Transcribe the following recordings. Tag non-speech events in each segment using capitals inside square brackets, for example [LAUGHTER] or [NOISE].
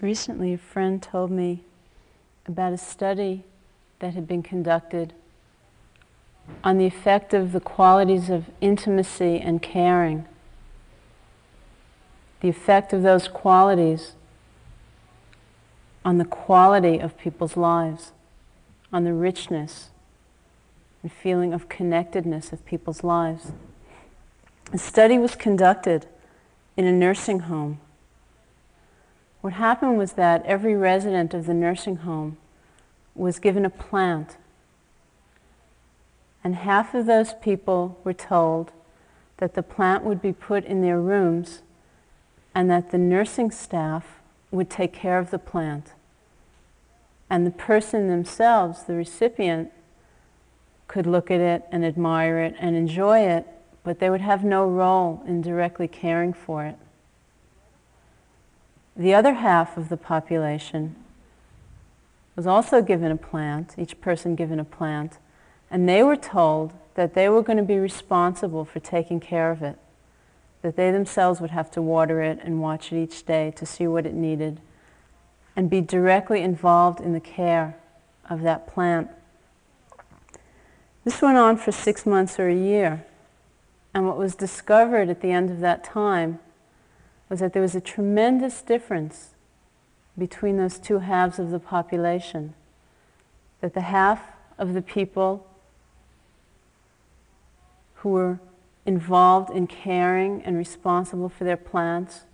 Recently, a friend told me about a study that had been conducted on the effect of the qualities of intimacy and caring, the effect of those qualities on the quality of people's lives, on the richness and feeling of connectedness of people's lives. A study was conducted in a nursing home. What happened was that every resident of the nursing home was given a plant. And half of those people were told that the plant would be put in their rooms and that the nursing staff would take care of the plant. And the person themselves, the recipient, could look at it and admire it and enjoy it, but they would have no role in directly caring for it. The other half of the population was also given a plant, each person given a plant, and they were told that they were going to be responsible for taking care of it, that they themselves would have to water it and watch it each day to see what it needed, and be directly involved in the care of that plant. This went on for six months or a year. And what was discovered at the end of that time was that there was a tremendous difference between those two halves of the population. That the half of the people who were involved in caring and responsible for their plants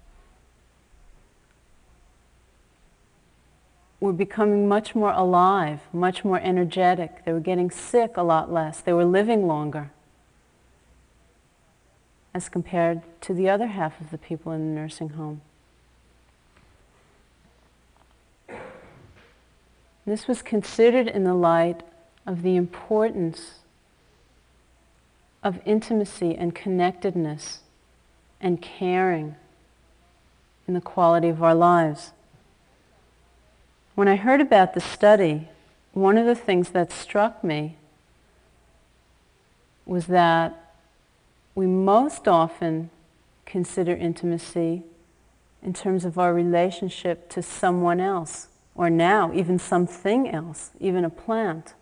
were becoming much more alive, much more energetic. They were getting sick a lot less. They were living longer as compared to the other half of the people in the nursing home. This was considered in the light of the importance of intimacy and connectedness and caring in the quality of our lives. When I heard about the study, one of the things that struck me was that we most often consider intimacy in terms of our relationship to someone else, or now even something else, even a plant.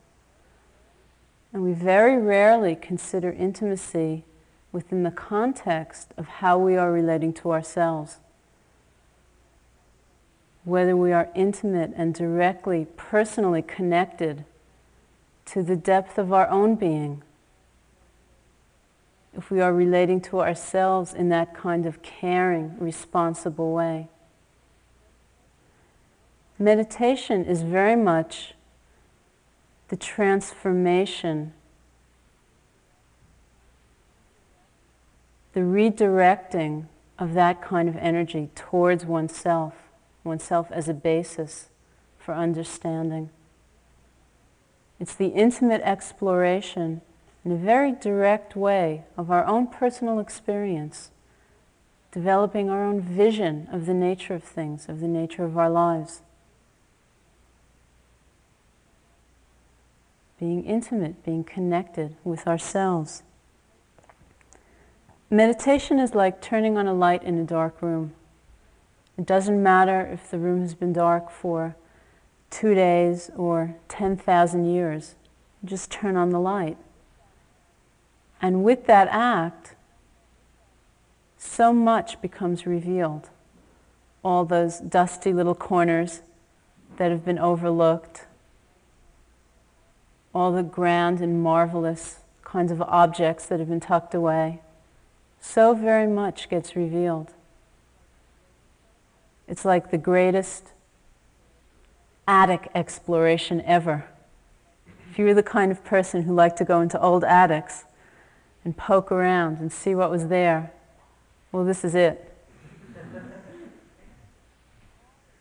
And we very rarely consider intimacy within the context of how we are relating to ourselves whether we are intimate and directly, personally connected to the depth of our own being, if we are relating to ourselves in that kind of caring, responsible way. Meditation is very much the transformation, the redirecting of that kind of energy towards oneself oneself as a basis for understanding. It's the intimate exploration in a very direct way of our own personal experience, developing our own vision of the nature of things, of the nature of our lives. Being intimate, being connected with ourselves. Meditation is like turning on a light in a dark room. It doesn't matter if the room has been dark for two days or 10,000 years. Just turn on the light. And with that act, so much becomes revealed. All those dusty little corners that have been overlooked, all the grand and marvelous kinds of objects that have been tucked away. So very much gets revealed. It's like the greatest attic exploration ever. If you were the kind of person who liked to go into old attics and poke around and see what was there, well, this is it.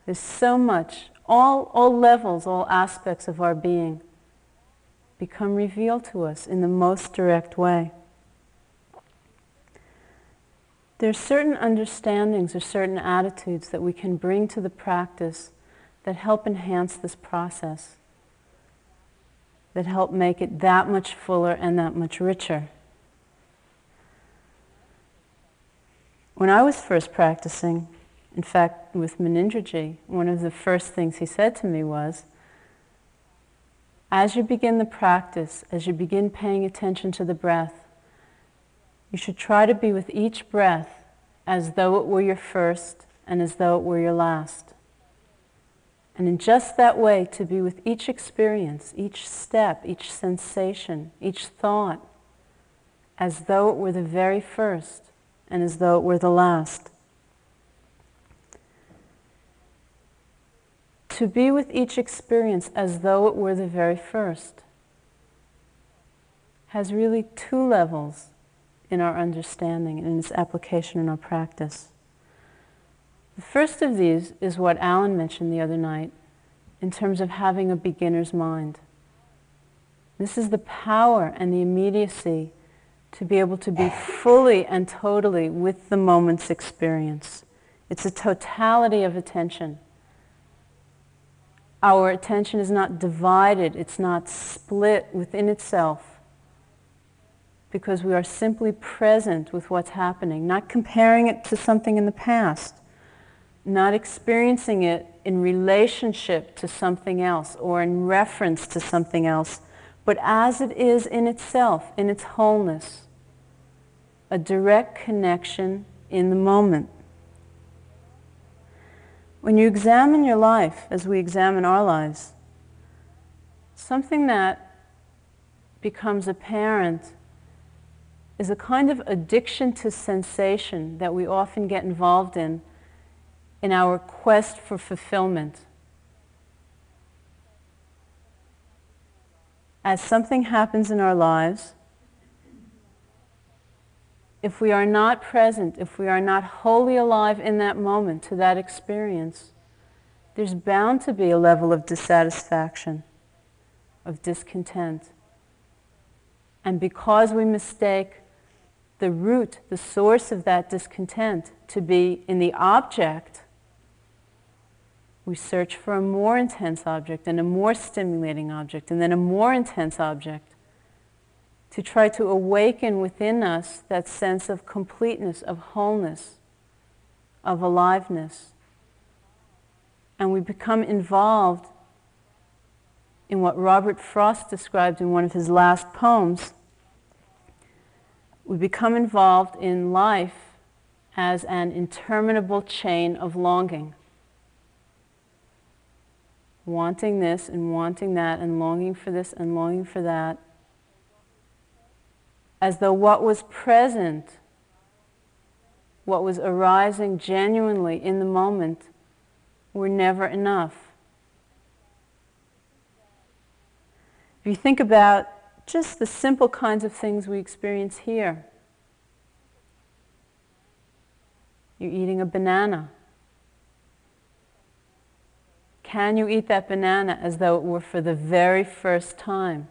There's so much, all, all levels, all aspects of our being become revealed to us in the most direct way. There's certain understandings or certain attitudes that we can bring to the practice that help enhance this process, that help make it that much fuller and that much richer. When I was first practicing, In fact, with Munindraji, one of the first things he said to me was, as you begin the practice, as you begin paying attention to the breath, you should try to be with each breath as though it were your first and as though it were your last. And in just that way, to be with each experience, each step, each sensation, each thought, as though it were the very first and as though it were the last. To be with each experience as though it were the very first has really two levels in our understanding and in its application in our practice. The first of these is what Alan mentioned the other night in terms of having a beginner's mind. This is the power and the immediacy to be able to be fully and totally with the moment's experience. It's a totality of attention. Our attention is not divided, it's not split within itself because we are simply present with what's happening, not comparing it to something in the past, not experiencing it in relationship to something else or in reference to something else, but as it is in itself, in its wholeness, a direct connection in the moment. When you examine your life, as we examine our lives, something that becomes apparent is a kind of addiction to sensation that we often get involved in in our quest for fulfillment. As something happens in our lives, if we are not present, if we are not wholly alive in that moment to that experience, there's bound to be a level of dissatisfaction, of discontent. And because we mistake the root, the source of that discontent to be in the object, we search for a more intense object and a more stimulating object and then a more intense object to try to awaken within us that sense of completeness, of wholeness, of aliveness. And we become involved in what Robert Frost described in one of his last poems. We become involved in life as an interminable chain of longing wanting this and wanting that and longing for this and longing for that, as though what was present, what was arising genuinely in the moment, were never enough. If you think about just the simple kinds of things we experience here, you're eating a banana. Can you eat that banana as though it were for the very first time?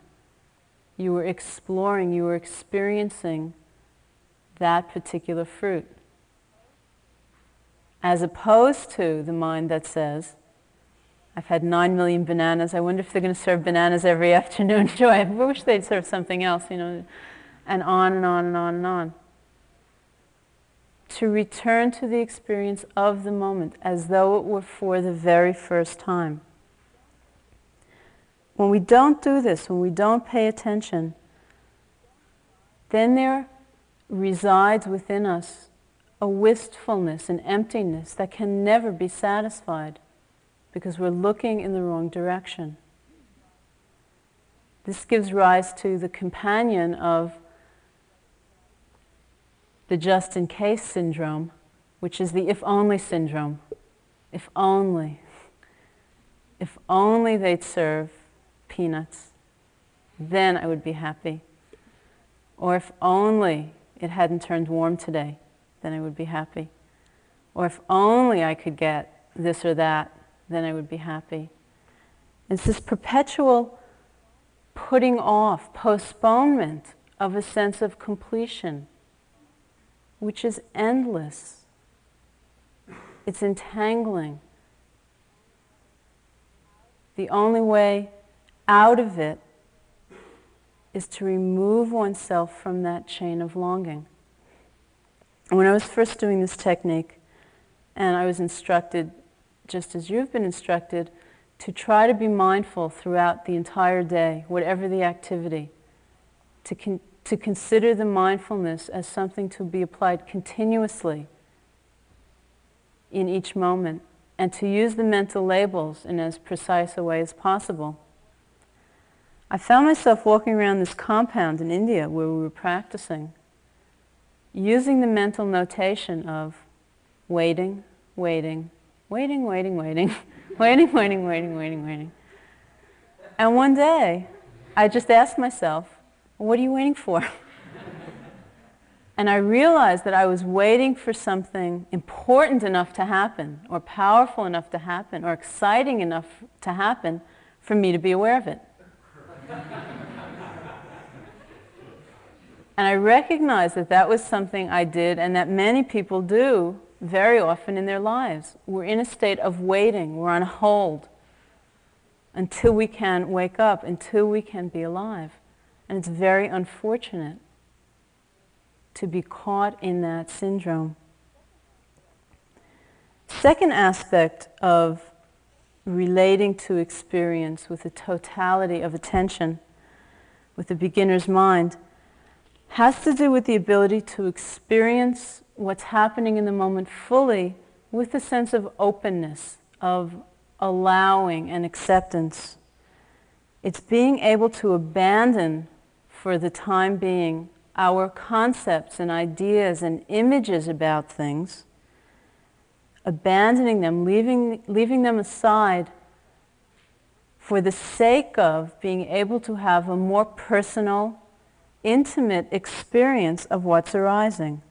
You were exploring, you were experiencing that particular fruit. As opposed to the mind that says, I've had nine million bananas. I wonder if they're going to serve bananas every [LAUGHS] afternoon. Joy, I wish they'd serve something else, you know, and on and on and on and on to return to the experience of the moment as though it were for the very first time. When we don't do this, when we don't pay attention, then there resides within us a wistfulness, an emptiness that can never be satisfied because we're looking in the wrong direction. This gives rise to the companion of the just in case syndrome, which is the if only syndrome. If only. If only they'd serve peanuts, then I would be happy. Or if only it hadn't turned warm today, then I would be happy. Or if only I could get this or that, then I would be happy. It's this perpetual putting off, postponement of a sense of completion which is endless. It's entangling. The only way out of it is to remove oneself from that chain of longing. When I was first doing this technique, And I was instructed, just as you've been instructed, to try to be mindful throughout the entire day, whatever the activity, to, con- to consider the mindfulness as something to be applied continuously in each moment, and to use the mental labels in as precise a way as possible. I found myself walking around this compound in India where we were practicing, using the mental notation of waiting, waiting, waiting, waiting, waiting, [LAUGHS] waiting, waiting, waiting, waiting, waiting. And one day, I just asked myself, what are you waiting for? [LAUGHS] and I realized that I was waiting for something important enough to happen, or powerful enough to happen, or exciting enough to happen for me to be aware of it. And I recognized that that was something I did and that many people do very often in their lives. We're in a state of waiting, we're on hold until we can wake up, until we can be alive. And it's very unfortunate to be caught in that syndrome. Second aspect of relating to experience with the totality of attention, with the beginner's mind, has to do with the ability to experience what's happening in the moment fully with a sense of openness, of allowing and acceptance. It's being able to abandon for the time being our concepts and ideas and images about things, abandoning them, leaving, leaving them aside for the sake of being able to have a more personal, intimate experience of what's arising.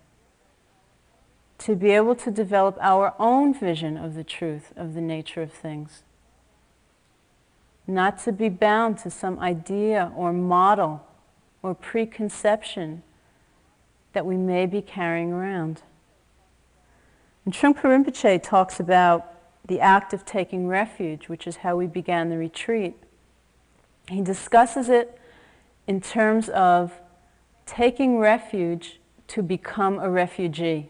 To be able to develop our own vision of the truth, of the nature of things. Not to be bound to some idea or model or preconception that we may be carrying around. And Trungpa Rinpoche talks about the act of taking refuge, which is how we began the retreat. He discusses it in terms of taking refuge to become a refugee.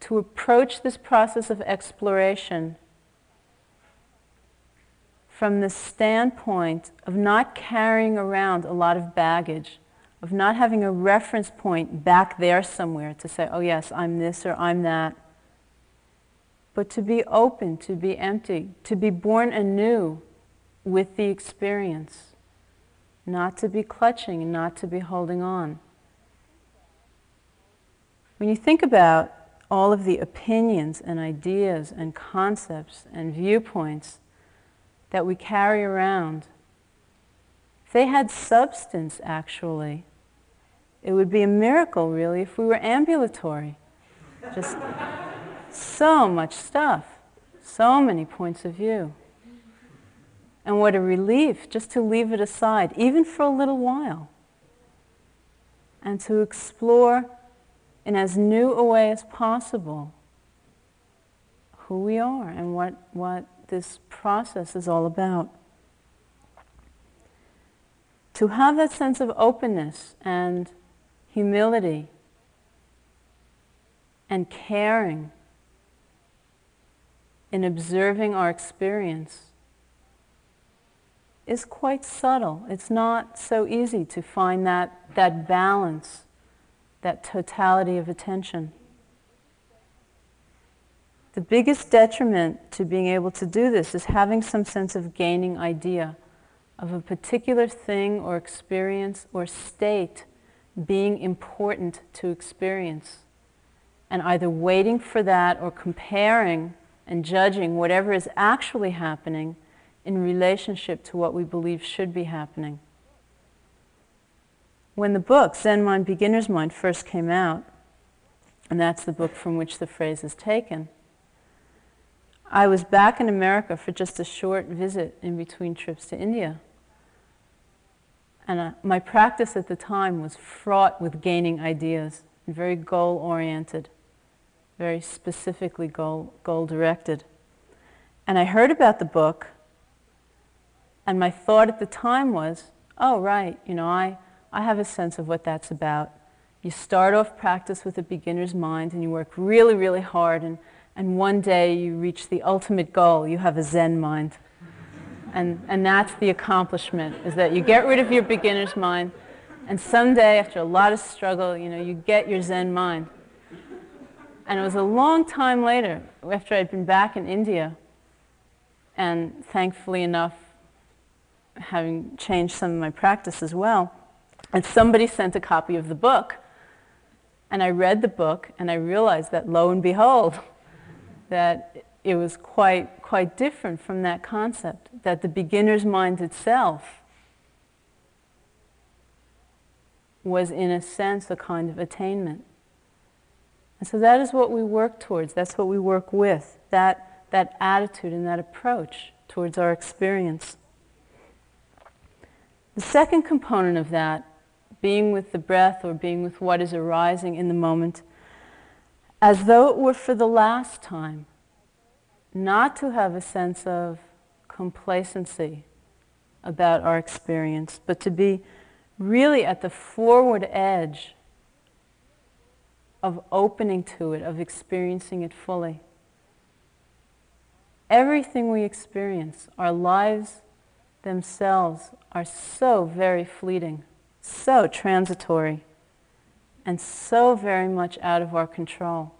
To approach this process of exploration from the standpoint of not carrying around a lot of baggage, of not having a reference point back there somewhere to say, oh yes, I'm this or I'm that, but to be open, to be empty, to be born anew with the experience, not to be clutching not to be holding on. When you think about all of the opinions and ideas and concepts and viewpoints that we carry around, they had substance actually, it would be a miracle really if we were ambulatory. Just so much stuff, so many points of view. And what a relief just to leave it aside, even for a little while, and to explore in as new a way as possible who we are and what, what this process is all about. To have that sense of openness and humility and caring in observing our experience is quite subtle. It's not so easy to find that, that balance, that totality of attention. The biggest detriment to being able to do this is having some sense of gaining idea of a particular thing or experience or state being important to experience. And either waiting for that or comparing and judging whatever is actually happening in relationship to what we believe should be happening. When the book, Zen Mind, Beginner's Mind, first came out, and that's the book from which the phrase is taken, I was back in America for just a short visit in between trips to India. And uh, my practice at the time was fraught with gaining ideas, very goal oriented, very specifically goal, goal directed. And I heard about the book, and my thought at the time was, oh, right, you know, I, I have a sense of what that's about. You start off practice with a beginner's mind and you work really, really hard, and, and one day you reach the ultimate goal. You have a Zen mind. And, and that's the accomplishment, is that you get rid of your beginner's mind, and someday, after a lot of struggle, you know, you get your Zen mind. And it was a long time later, after I'd been back in India, and thankfully enough, having changed some of my practice as well, and somebody sent a copy of the book. And I read the book, and I realized that lo and behold, that it was quite, quite different from that concept, that the beginner's mind itself was, in a sense, a kind of attainment. And so that is what we work towards. That's what we work with, that, that attitude and that approach towards our experience. The second component of that, being with the breath or being with what is arising in the moment, as though it were for the last time, not to have a sense of complacency about our experience, but to be really at the forward edge of opening to it, of experiencing it fully. Everything we experience, our lives themselves, are so very fleeting, so transitory, and so very much out of our control.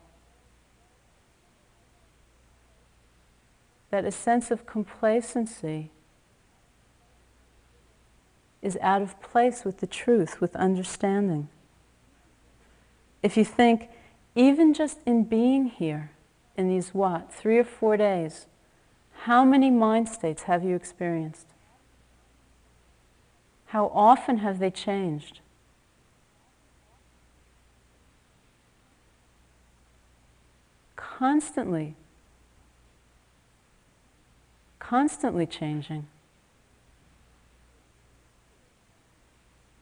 That a sense of complacency is out of place with the truth, with understanding. If you think, even just in being here, in these what, three or four days, how many mind states have you experienced? How often have they changed? Constantly. Constantly changing.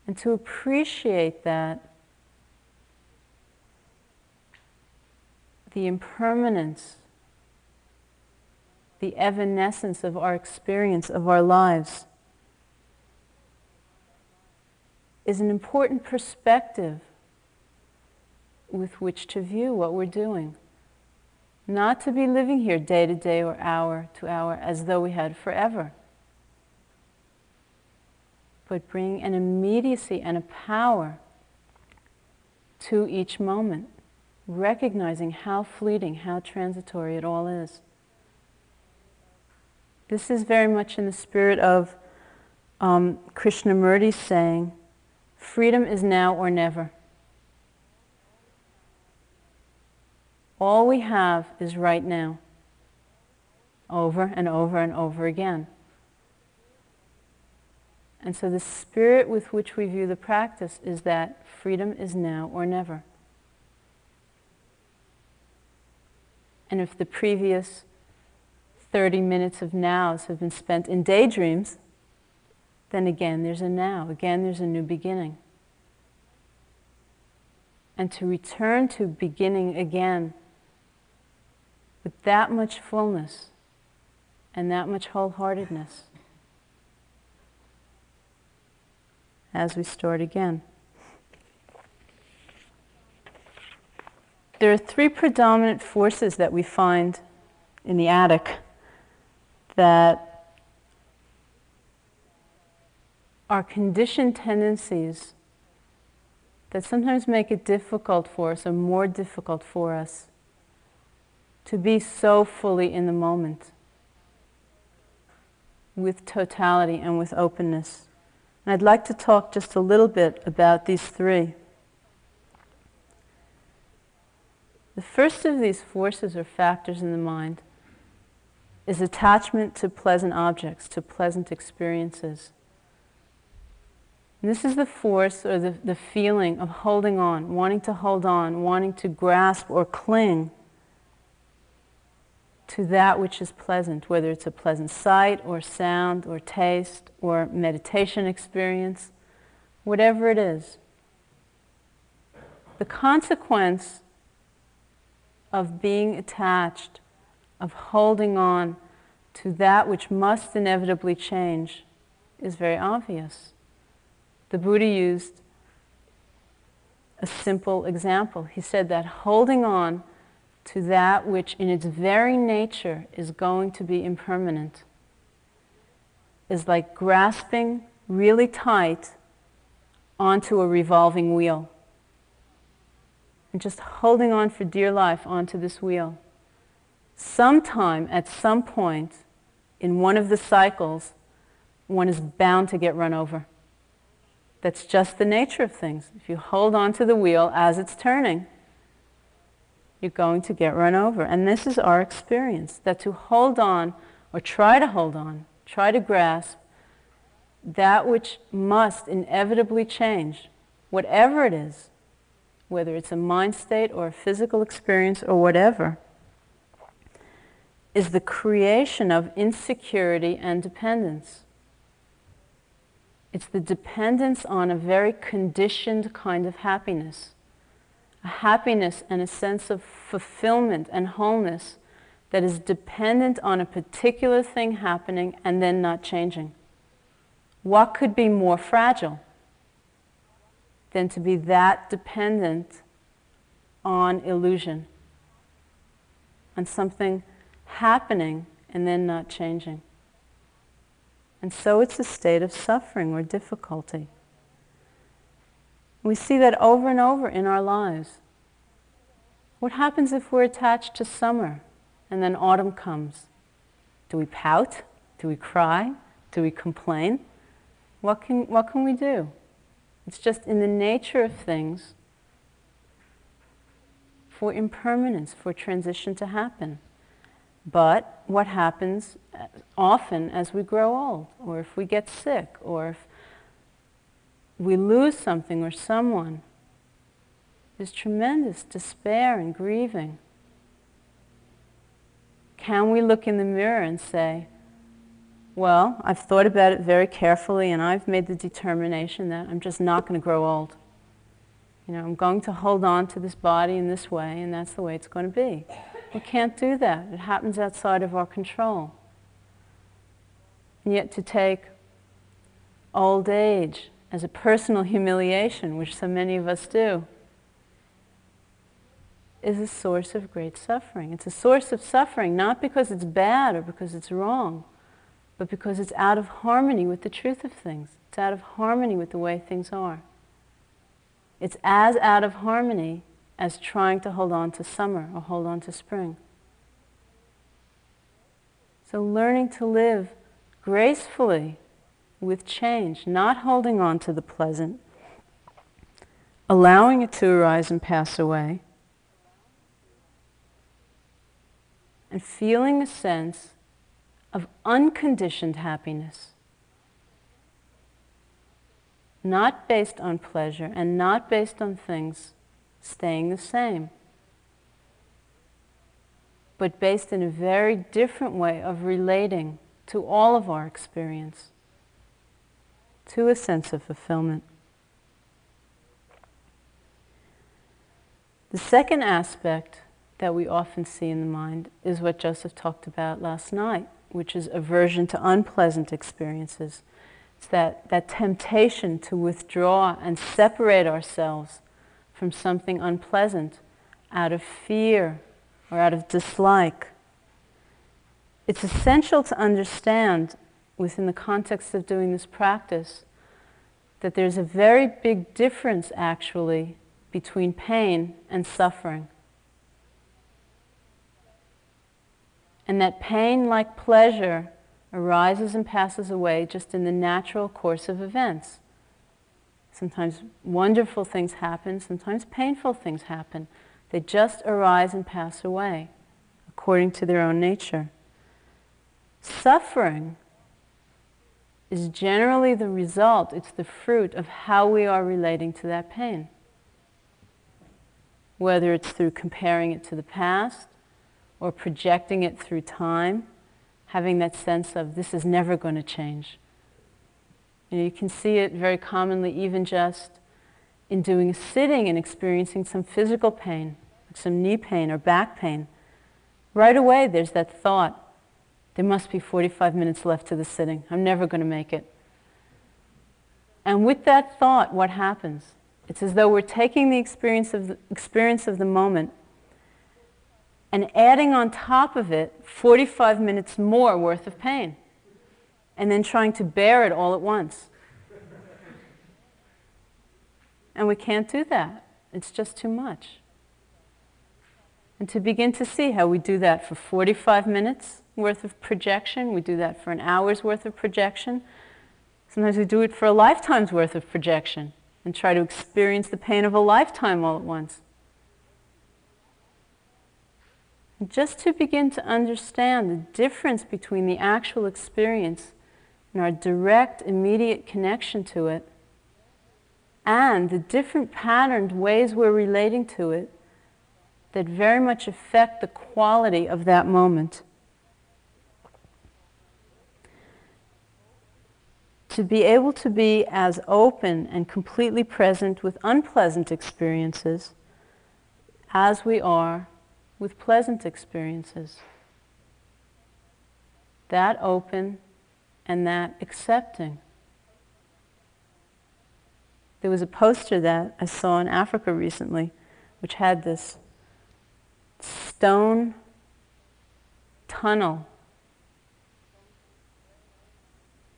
And to appreciate that, the impermanence, the evanescence of our experience of our lives, is an important perspective with which to view what we're doing. Not to be living here day to day or hour to hour as though we had forever but bring an immediacy and a power to each moment, recognizing how fleeting, how transitory it all is. This is very much in the spirit of um, Krishnamurti's saying, freedom is now or never. All we have is right now, over and over and over again. And so the spirit with which we view the practice is that freedom is now or never. And if the previous 30 minutes of nows have been spent in daydreams, then again there's a now, again there's a new beginning. And to return to beginning again with that much fullness and that much wholeheartedness as we start again. There are three predominant forces that we find in the attic that are conditioned tendencies that sometimes make it difficult for us or more difficult for us to be so fully in the moment with totality and with openness. And I'd like to talk just a little bit about these three. The first of these forces or factors in the mind is attachment to pleasant objects, to pleasant experiences. And this is the force or the, the feeling of holding on, wanting to hold on, wanting to grasp or cling to that which is pleasant, whether it's a pleasant sight or sound or taste or meditation experience, whatever it is. The consequence of being attached, of holding on to that which must inevitably change, is very obvious. The Buddha used a simple example. He said that holding on to that which in its very nature is going to be impermanent is like grasping really tight onto a revolving wheel and just holding on for dear life onto this wheel. Sometime, at some point, in one of the cycles, one is bound to get run over. That's just the nature of things. If you hold on to the wheel as it's turning, you're going to get run over. And this is our experience that to hold on or try to hold on, try to grasp that which must inevitably change, whatever it is, whether it's a mind state or a physical experience or whatever, is the creation of insecurity and dependence. It's the dependence on a very conditioned kind of happiness a happiness and a sense of fulfillment and wholeness that is dependent on a particular thing happening and then not changing. What could be more fragile than to be that dependent on illusion, on something happening and then not changing? And so it's a state of suffering or difficulty. We see that over and over in our lives. What happens if we're attached to summer and then autumn comes? Do we pout? Do we cry? Do we complain? What can, what can we do? It's just in the nature of things for impermanence, for transition to happen. But what happens often as we grow old, or if we get sick, or if we lose something or someone, there's tremendous despair and grieving. Can we look in the mirror and say, well, I've thought about it very carefully and I've made the determination that I'm just not going to grow old. You know, I'm going to hold on to this body in this way and that's the way it's going to be. We can't do that. It happens outside of our control. And yet to take old age as a personal humiliation, which so many of us do, is a source of great suffering. It's a source of suffering not because it's bad or because it's wrong, but because it's out of harmony with the truth of things. It's out of harmony with the way things are. It's as out of harmony as trying to hold on to summer or hold on to spring. So learning to live gracefully with change, not holding on to the pleasant, allowing it to arise and pass away, and feeling a sense of unconditioned happiness, not based on pleasure and not based on things staying the same, but based in a very different way of relating to all of our experience to a sense of fulfillment. The second aspect that we often see in the mind is what Joseph talked about last night, which is aversion to unpleasant experiences. It's that, that temptation to withdraw and separate ourselves from something unpleasant out of fear or out of dislike. It's essential to understand within the context of doing this practice that there's a very big difference actually between pain and suffering. And that pain, like pleasure, arises and passes away just in the natural course of events. Sometimes wonderful things happen, sometimes painful things happen. They just arise and pass away according to their own nature. Suffering is generally the result, it's the fruit of how we are relating to that pain. Whether it's through comparing it to the past or projecting it through time, having that sense of this is never going to change. You, know, you can see it very commonly even just in doing a sitting and experiencing some physical pain, like some knee pain or back pain. Right away there's that thought, there must be 45 minutes left to the sitting. I'm never going to make it. And with that thought, what happens? It's as though we're taking the experience of the, experience of the moment and adding on top of it 45 minutes more worth of pain and then trying to bear it all at once. And we can't do that. It's just too much. And to begin to see how we do that for 45 minutes worth of projection, we do that for an hour's worth of projection. Sometimes we do it for a lifetime's worth of projection and try to experience the pain of a lifetime all at once. Just to begin to understand the difference between the actual experience and our direct, immediate connection to it, and the different patterned ways we're relating to it that very much affect the quality of that moment. To be able to be as open and completely present with unpleasant experiences as we are with pleasant experiences. That open and that accepting. There was a poster that I saw in Africa recently, which had this stone tunnel.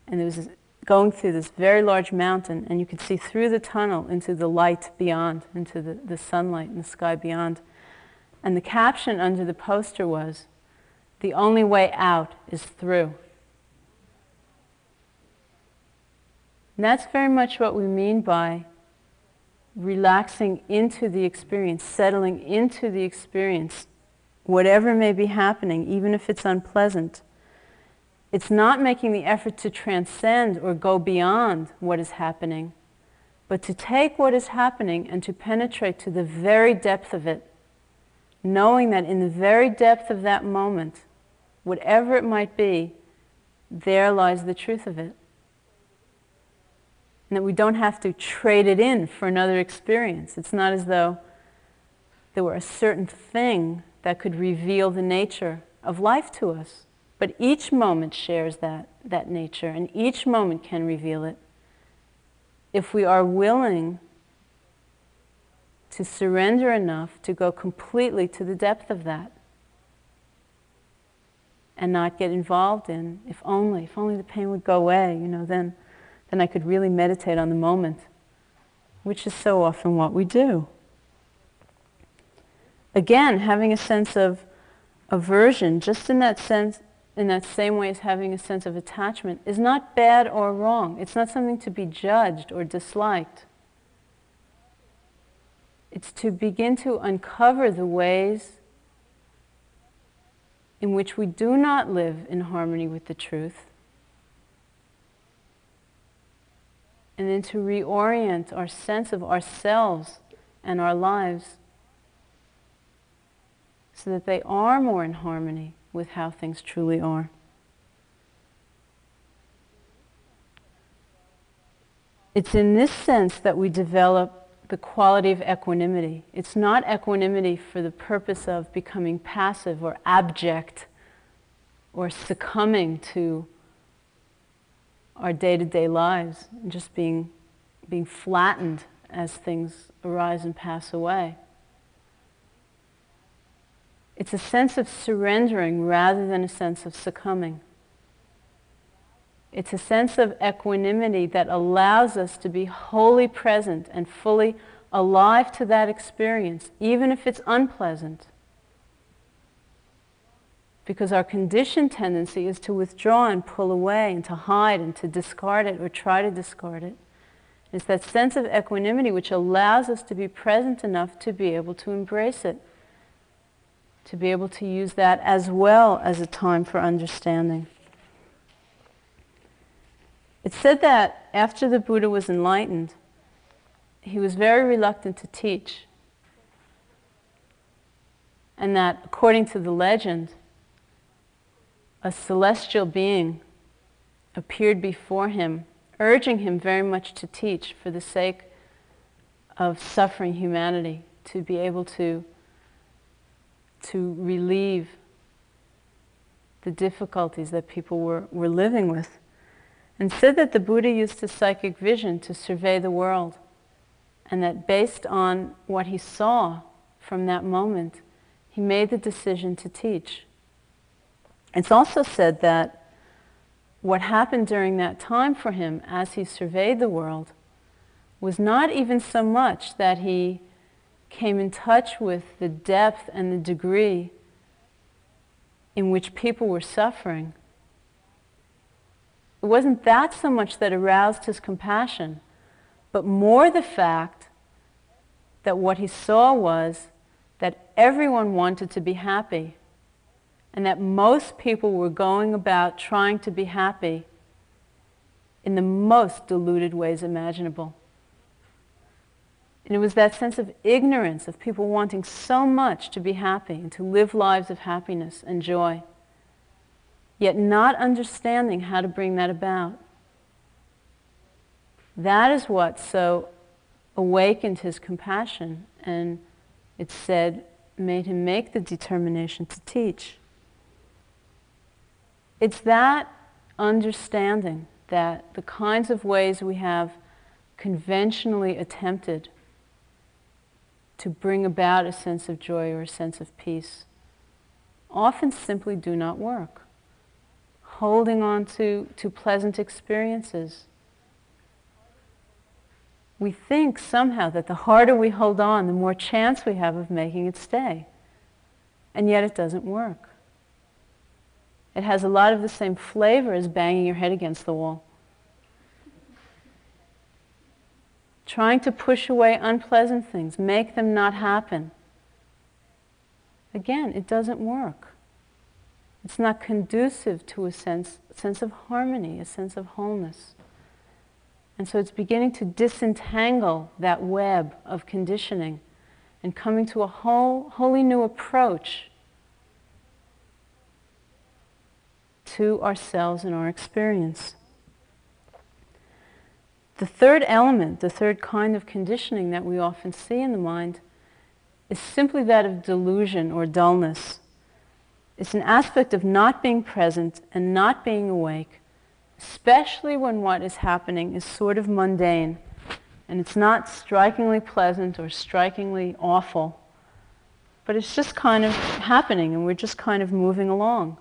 And it was going through this very large mountain, and you could see through the tunnel into the light beyond, into the, the sunlight and the sky beyond. And the caption under the poster was, The only way out is through. And that's very much what we mean by relaxing into the experience, settling into the experience, whatever may be happening, even if it's unpleasant. It's not making the effort to transcend or go beyond what is happening, but to take what is happening and to penetrate to the very depth of it, knowing that in the very depth of that moment, whatever it might be, there lies the truth of it and that we don't have to trade it in for another experience. It's not as though there were a certain thing that could reveal the nature of life to us. But each moment shares that, that nature, and each moment can reveal it. If we are willing to surrender enough to go completely to the depth of that and not get involved in, if only, if only the pain would go away, you know, then then I could really meditate on the moment, which is so often what we do. Again, having a sense of aversion, just in that sense, in that same way as having a sense of attachment, is not bad or wrong. It's not something to be judged or disliked. It's to begin to uncover the ways in which we do not live in harmony with the truth and then to reorient our sense of ourselves and our lives so that they are more in harmony with how things truly are. It's in this sense that we develop the quality of equanimity. It's not equanimity for the purpose of becoming passive or abject or succumbing to our day-to-day lives and just being, being flattened as things arise and pass away. It's a sense of surrendering rather than a sense of succumbing. It's a sense of equanimity that allows us to be wholly present and fully alive to that experience, even if it's unpleasant because our conditioned tendency is to withdraw and pull away and to hide and to discard it or try to discard it. It's that sense of equanimity which allows us to be present enough to be able to embrace it, to be able to use that as well as a time for understanding. It's said that after the Buddha was enlightened, he was very reluctant to teach. And that, according to the legend, a celestial being appeared before him, urging him very much to teach for the sake of suffering humanity, to be able to, to relieve the difficulties that people were, were living with. And said that the Buddha used his psychic vision to survey the world And that based on what he saw from that moment, he made the decision to teach. It's also said that what happened during that time for him as he surveyed the world was not even so much that he came in touch with the depth and the degree in which people were suffering. It wasn't that so much that aroused his compassion, but more the fact that what he saw was that everyone wanted to be happy and that most people were going about trying to be happy in the most deluded ways imaginable. And it was that sense of ignorance of people wanting so much to be happy and to live lives of happiness and joy, yet not understanding how to bring that about. That is what so awakened his compassion and it said made him make the determination to teach. It's that understanding that the kinds of ways we have conventionally attempted to bring about a sense of joy or a sense of peace often simply do not work. Holding on to, to pleasant experiences. We think somehow that the harder we hold on, the more chance we have of making it stay. And yet it doesn't work. It has a lot of the same flavor as banging your head against the wall. Trying to push away unpleasant things, make them not happen. Again, it doesn't work. It's not conducive to a sense, sense of harmony, a sense of wholeness. And so it's beginning to disentangle that web of conditioning and coming to a whole, wholly new approach to ourselves and our experience. The third element, the third kind of conditioning that we often see in the mind, is simply that of delusion or dullness. It's an aspect of not being present and not being awake, especially when what is happening is sort of mundane and it's not strikingly pleasant or strikingly awful, but it's just kind of happening and we're just kind of moving along.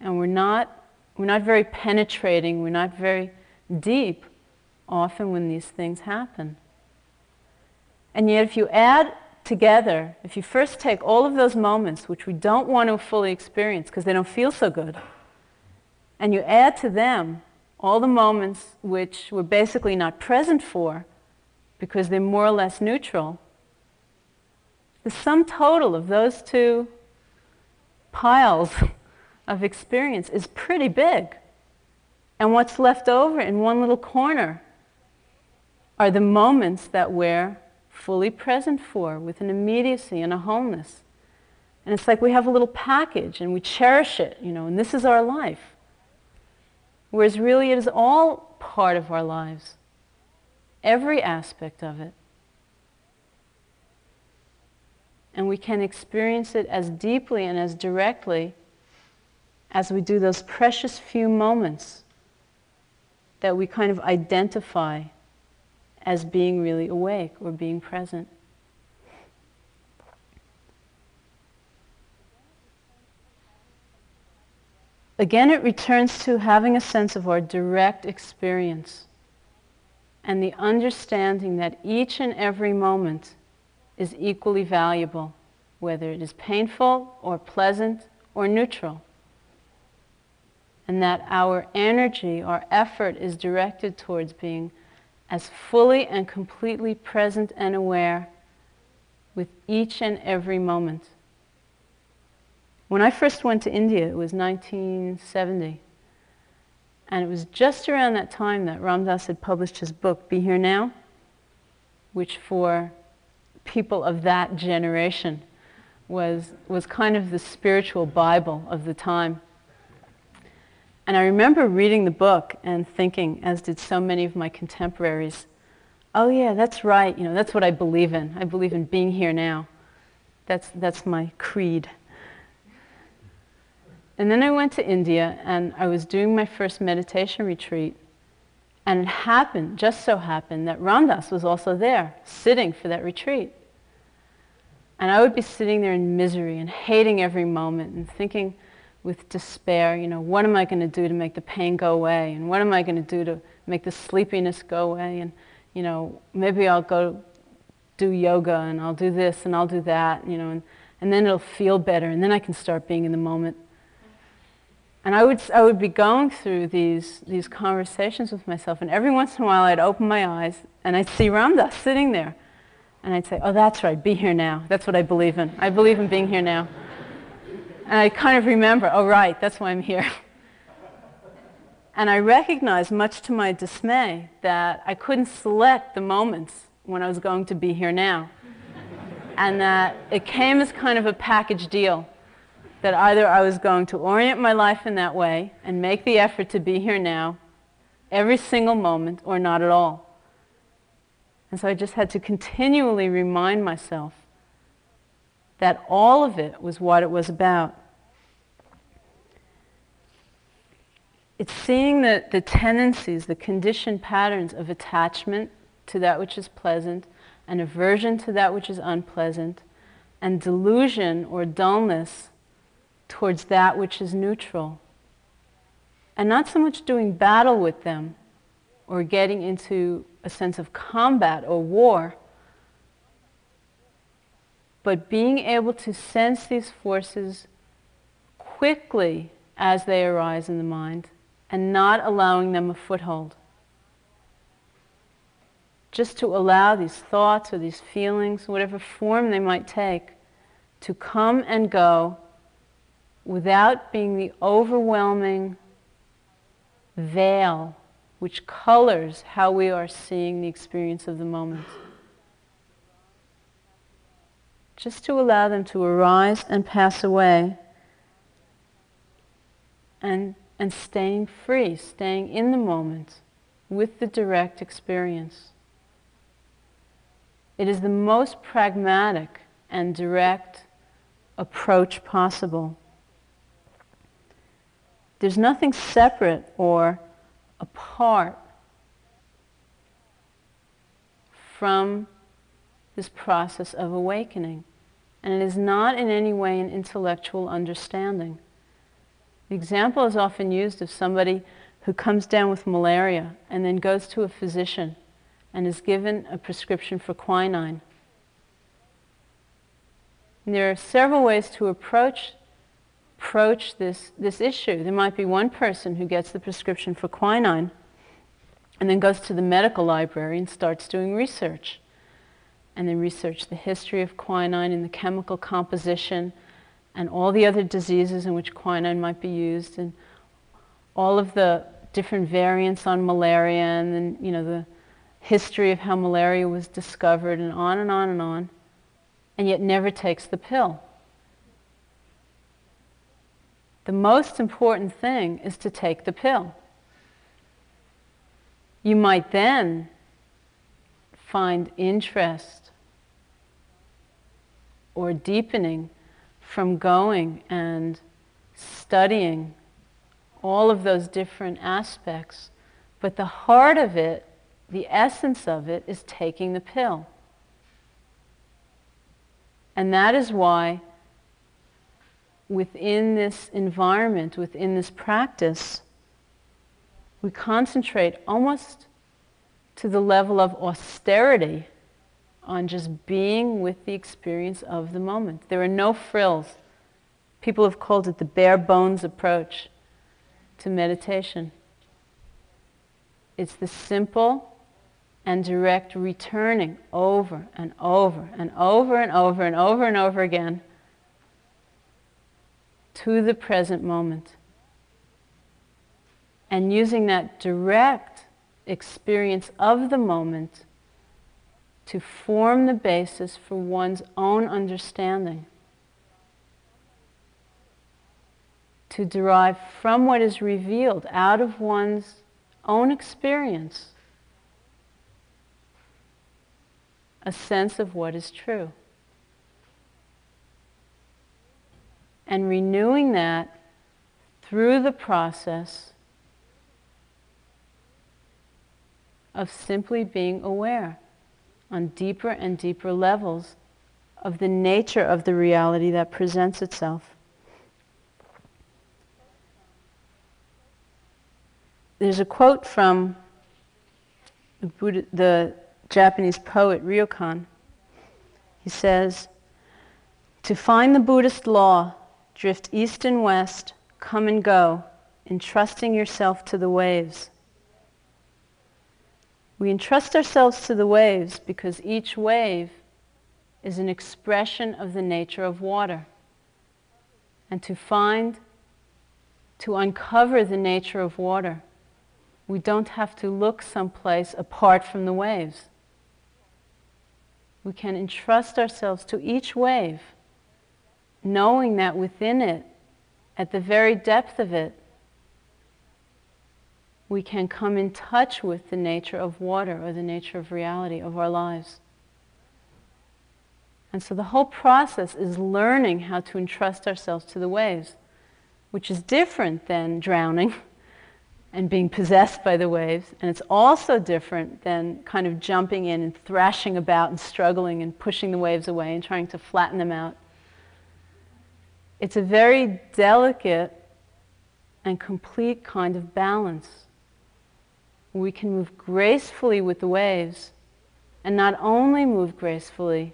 And we're not, we're not very penetrating, we're not very deep often when these things happen. And yet, if you add together, if you first take all of those moments which we don't want to fully experience because they don't feel so good, and you add to them all the moments which we're basically not present for because they're more or less neutral, the sum total of those two piles [LAUGHS] of experience is pretty big. And what's left over in one little corner are the moments that we're fully present for with an immediacy and a wholeness. And it's like we have a little package and we cherish it, you know, and this is our life. Whereas really it is all part of our lives, every aspect of it. And we can experience it as deeply and as directly as we do those precious few moments that we kind of identify as being really awake or being present. Again, it returns to having a sense of our direct experience and the understanding that each and every moment is equally valuable, whether it is painful or pleasant or neutral. And that our energy, our effort is directed towards being as fully and completely present and aware with each and every moment. When I first went to India, it was 1970. And it was just around that time that Ram Dass had published his book, Be Here Now, which for people of that generation was, was kind of the spiritual Bible of the time. And I remember reading the book and thinking, as did so many of my contemporaries, oh yeah, that's right, you know, that's what I believe in. I believe in being here now. That's, that's my creed. And then I went to India and I was doing my first meditation retreat. And it happened, just so happened, that Ram Dass was also there, sitting for that retreat. And I would be sitting there in misery and hating every moment and thinking with despair, you know, what am I going to do to make the pain go away? And what am I going to do to make the sleepiness go away? And, you know, maybe I'll go do yoga and I'll do this and I'll do that, you know, and, and then it'll feel better and then I can start being in the moment. And I would, I would be going through these, these conversations with myself, and every once in a while I'd open my eyes and I'd see Ram Dass sitting there. And I'd say, oh, that's right, be here now. That's what I believe in. I believe in being here now. And I kind of remember, oh, right, that's why I'm here. And I recognized, much to my dismay, that I couldn't select the moments when I was going to be here now. and that it came as kind of a package deal that either I was going to orient my life in that way and make the effort to be here now every single moment or not at all. And so I just had to continually remind myself that all of it was what it was about. It's seeing the, the tendencies, the conditioned patterns of attachment to that which is pleasant, and aversion to that which is unpleasant, and delusion or dullness towards that which is neutral. And not so much doing battle with them or getting into a sense of combat or war, but being able to sense these forces quickly as they arise in the mind and not allowing them a foothold. Just to allow these thoughts or these feelings, whatever form they might take, to come and go without being the overwhelming veil which colors how we are seeing the experience of the moment. Just to allow them to arise and pass away and, and staying free, staying in the moment with the direct experience. It is the most pragmatic and direct approach possible. There's nothing separate or apart from this process of awakening. And it is not in any way an intellectual understanding. The example is often used of somebody who comes down with malaria and then goes to a physician and is given a prescription for quinine. And there are several ways to approach approach this, this issue. There might be one person who gets the prescription for quinine and then goes to the medical library and starts doing research. And then research the history of quinine and the chemical composition and all the other diseases in which quinine might be used and all of the different variants on malaria and then, you know, the history of how malaria was discovered and on and on and on, and yet never takes the pill. The most important thing is to take the pill. You might then find interest or deepening from going and studying all of those different aspects. But the heart of it, the essence of it, is taking the pill. And that is why within this environment, within this practice, we concentrate almost to the level of austerity on just being with the experience of the moment. There are no frills. People have called it the bare bones approach to meditation. It's the simple and direct returning over and over and over and over and over and over again to the present moment. And using that direct experience of the moment to form the basis for one's own understanding. To derive from what is revealed out of one's own experience a sense of what is true. and renewing that through the process of simply being aware on deeper and deeper levels of the nature of the reality that presents itself. There's a quote from the, Buddha, the Japanese poet Ryokan. He says, To find the Buddhist law, drift east and west, come and go, entrusting yourself to the waves. We entrust ourselves to the waves because each wave is an expression of the nature of water. And to find, to uncover the nature of water, we don't have to look someplace apart from the waves. We can entrust ourselves to each wave, knowing that within it, at the very depth of it, we can come in touch with the nature of water or the nature of reality of our lives. And so the whole process is learning how to entrust ourselves to the waves, which is different than drowning [LAUGHS] and being possessed by the waves. And it's also different than kind of jumping in and thrashing about and struggling and pushing the waves away and trying to flatten them out. It's a very delicate and complete kind of balance we can move gracefully with the waves and not only move gracefully,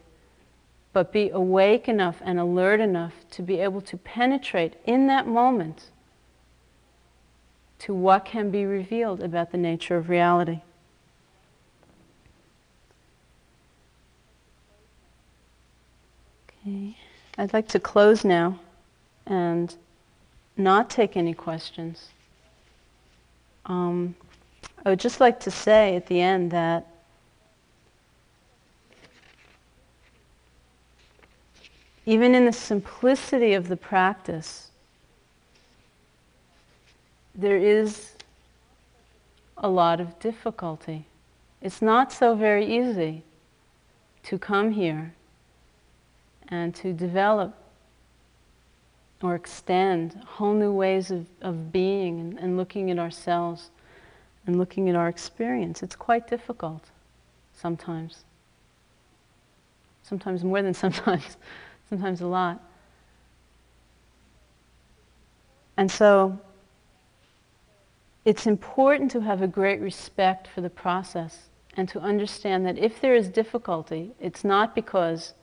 but be awake enough and alert enough to be able to penetrate in that moment to what can be revealed about the nature of reality. Okay, I'd like to close now and not take any questions. Um, I would just like to say at the end that even in the simplicity of the practice, there is a lot of difficulty. It's not so very easy to come here and to develop or extend whole new ways of, of being and, and looking at ourselves and looking at our experience. It's quite difficult sometimes. Sometimes more than [LAUGHS] sometimes, sometimes a lot. And so it's important to have a great respect for the process and to understand that if there is difficulty, it's not because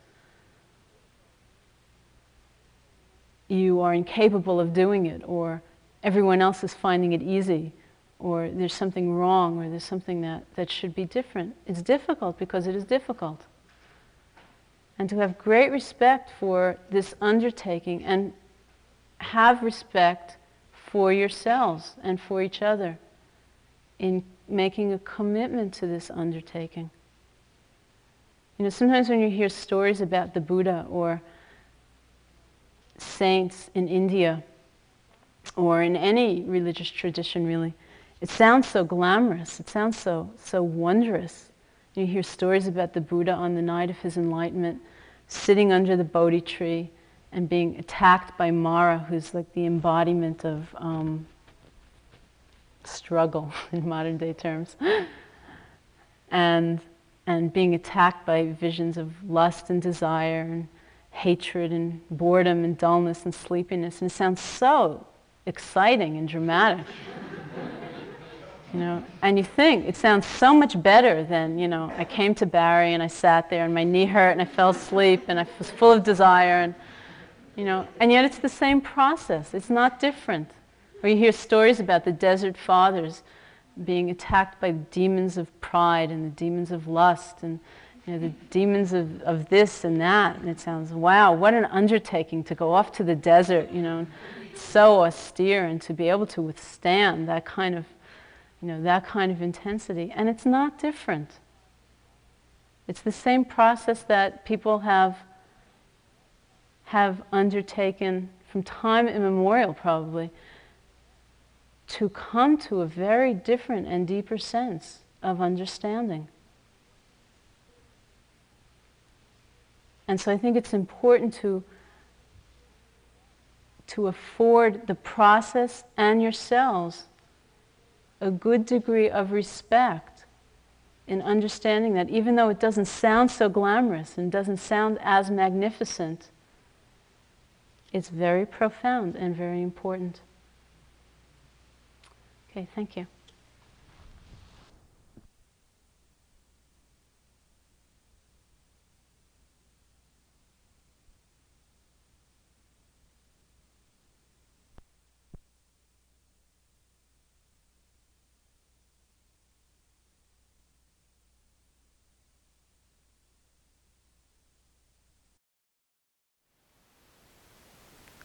you are incapable of doing it or everyone else is finding it easy or there's something wrong or there's something that, that should be different. It's difficult because it is difficult. And to have great respect for this undertaking and have respect for yourselves and for each other in making a commitment to this undertaking. You know, sometimes when you hear stories about the Buddha or saints in India or in any religious tradition really, it sounds so glamorous. It sounds so, so wondrous. You hear stories about the Buddha on the night of his enlightenment, sitting under the Bodhi tree and being attacked by Mara, who's like the embodiment of um, struggle [LAUGHS] in modern day terms, and, and being attacked by visions of lust and desire and hatred and boredom and dullness and sleepiness. And it sounds so exciting and dramatic. [LAUGHS] You know, and you think it sounds so much better than, you know, I came to Barre and I sat there and my knee hurt and I fell asleep and I was full of desire and, you know, and yet it's the same process. It's not different. Or you hear stories about the desert fathers being attacked by demons of pride and the demons of lust and, you know, the demons of, of this and that. And it sounds, wow, what an undertaking to go off to the desert, you know, so austere and to be able to withstand that kind of you know, that kind of intensity. And it's not different. It's the same process that people have, have undertaken from time immemorial, probably, to come to a very different and deeper sense of understanding. And so I think it's important to, to afford the process and yourselves a good degree of respect in understanding that even though it doesn't sound so glamorous and doesn't sound as magnificent, it's very profound and very important. Okay, thank you.